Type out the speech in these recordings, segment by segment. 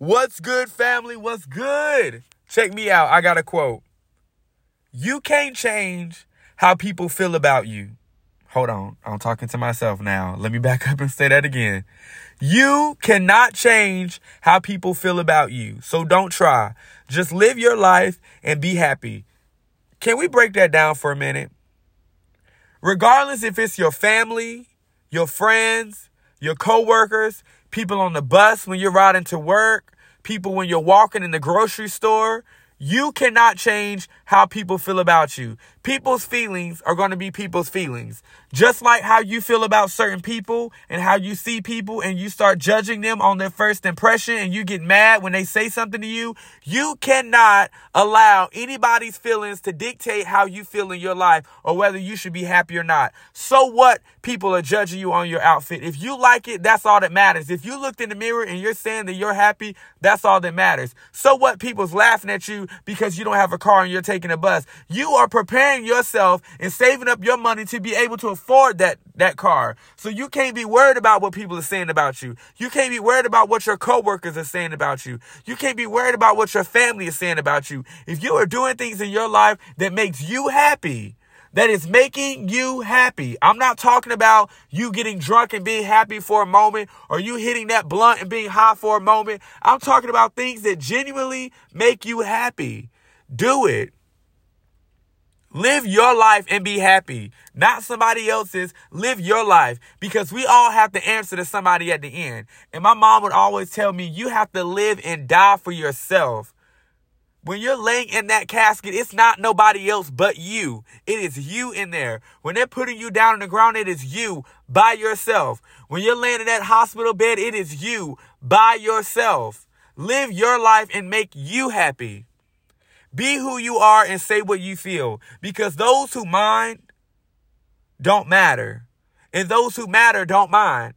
What's good, family? What's good? Check me out. I got a quote. You can't change how people feel about you. Hold on. I'm talking to myself now. Let me back up and say that again. You cannot change how people feel about you. So don't try. Just live your life and be happy. Can we break that down for a minute? Regardless if it's your family, your friends, your coworkers, people on the bus when you're riding to work, people when you're walking in the grocery store, you cannot change how people feel about you. People's feelings are going to be people's feelings. Just like how you feel about certain people and how you see people and you start judging them on their first impression and you get mad when they say something to you, you cannot allow anybody's feelings to dictate how you feel in your life or whether you should be happy or not. So what people are judging you on your outfit? If you like it, that's all that matters. If you looked in the mirror and you're saying that you're happy, that's all that matters. So what people's laughing at you because you don't have a car and you're taking a bus. You are preparing yourself and saving up your money to be able to afford that, that car. So you can't be worried about what people are saying about you. You can't be worried about what your coworkers are saying about you. You can't be worried about what your family is saying about you. If you are doing things in your life that makes you happy, that is making you happy. I'm not talking about you getting drunk and being happy for a moment or you hitting that blunt and being high for a moment. I'm talking about things that genuinely make you happy. Do it. Live your life and be happy, not somebody else's. Live your life because we all have to answer to somebody at the end. And my mom would always tell me, you have to live and die for yourself. When you're laying in that casket, it's not nobody else but you. It is you in there. When they're putting you down on the ground, it is you by yourself. When you're laying in that hospital bed, it is you by yourself. Live your life and make you happy. Be who you are and say what you feel because those who mind don't matter and those who matter don't mind.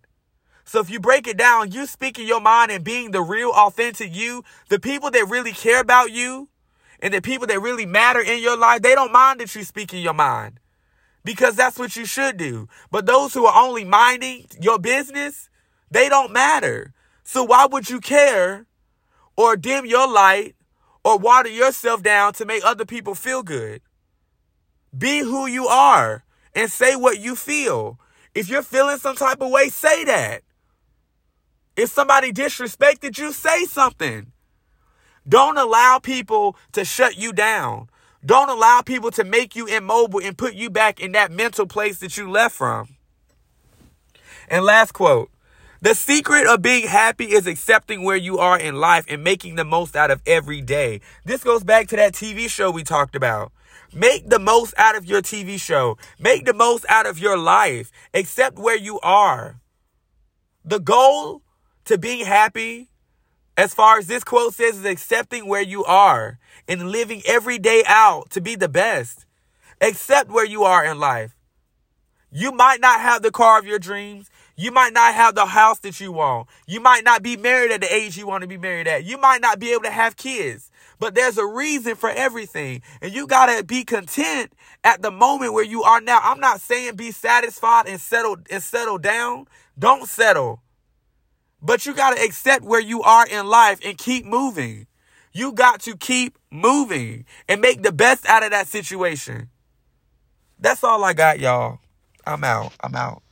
So if you break it down, you speaking your mind and being the real authentic you, the people that really care about you and the people that really matter in your life, they don't mind that you speaking your mind because that's what you should do. But those who are only minding your business, they don't matter. So why would you care or dim your light or water yourself down to make other people feel good? Be who you are and say what you feel. If you're feeling some type of way, say that. If somebody disrespected you, say something. Don't allow people to shut you down. Don't allow people to make you immobile and put you back in that mental place that you left from. And last quote The secret of being happy is accepting where you are in life and making the most out of every day. This goes back to that TV show we talked about. Make the most out of your TV show. Make the most out of your life. Accept where you are. The goal to being happy, as far as this quote says, is accepting where you are and living every day out to be the best. Accept where you are in life. You might not have the car of your dreams. You might not have the house that you want. You might not be married at the age you want to be married at. You might not be able to have kids. But there's a reason for everything. And you got to be content at the moment where you are now. I'm not saying be satisfied and settle and settle down. Don't settle. But you got to accept where you are in life and keep moving. You got to keep moving and make the best out of that situation. That's all I got, y'all. I'm out. I'm out.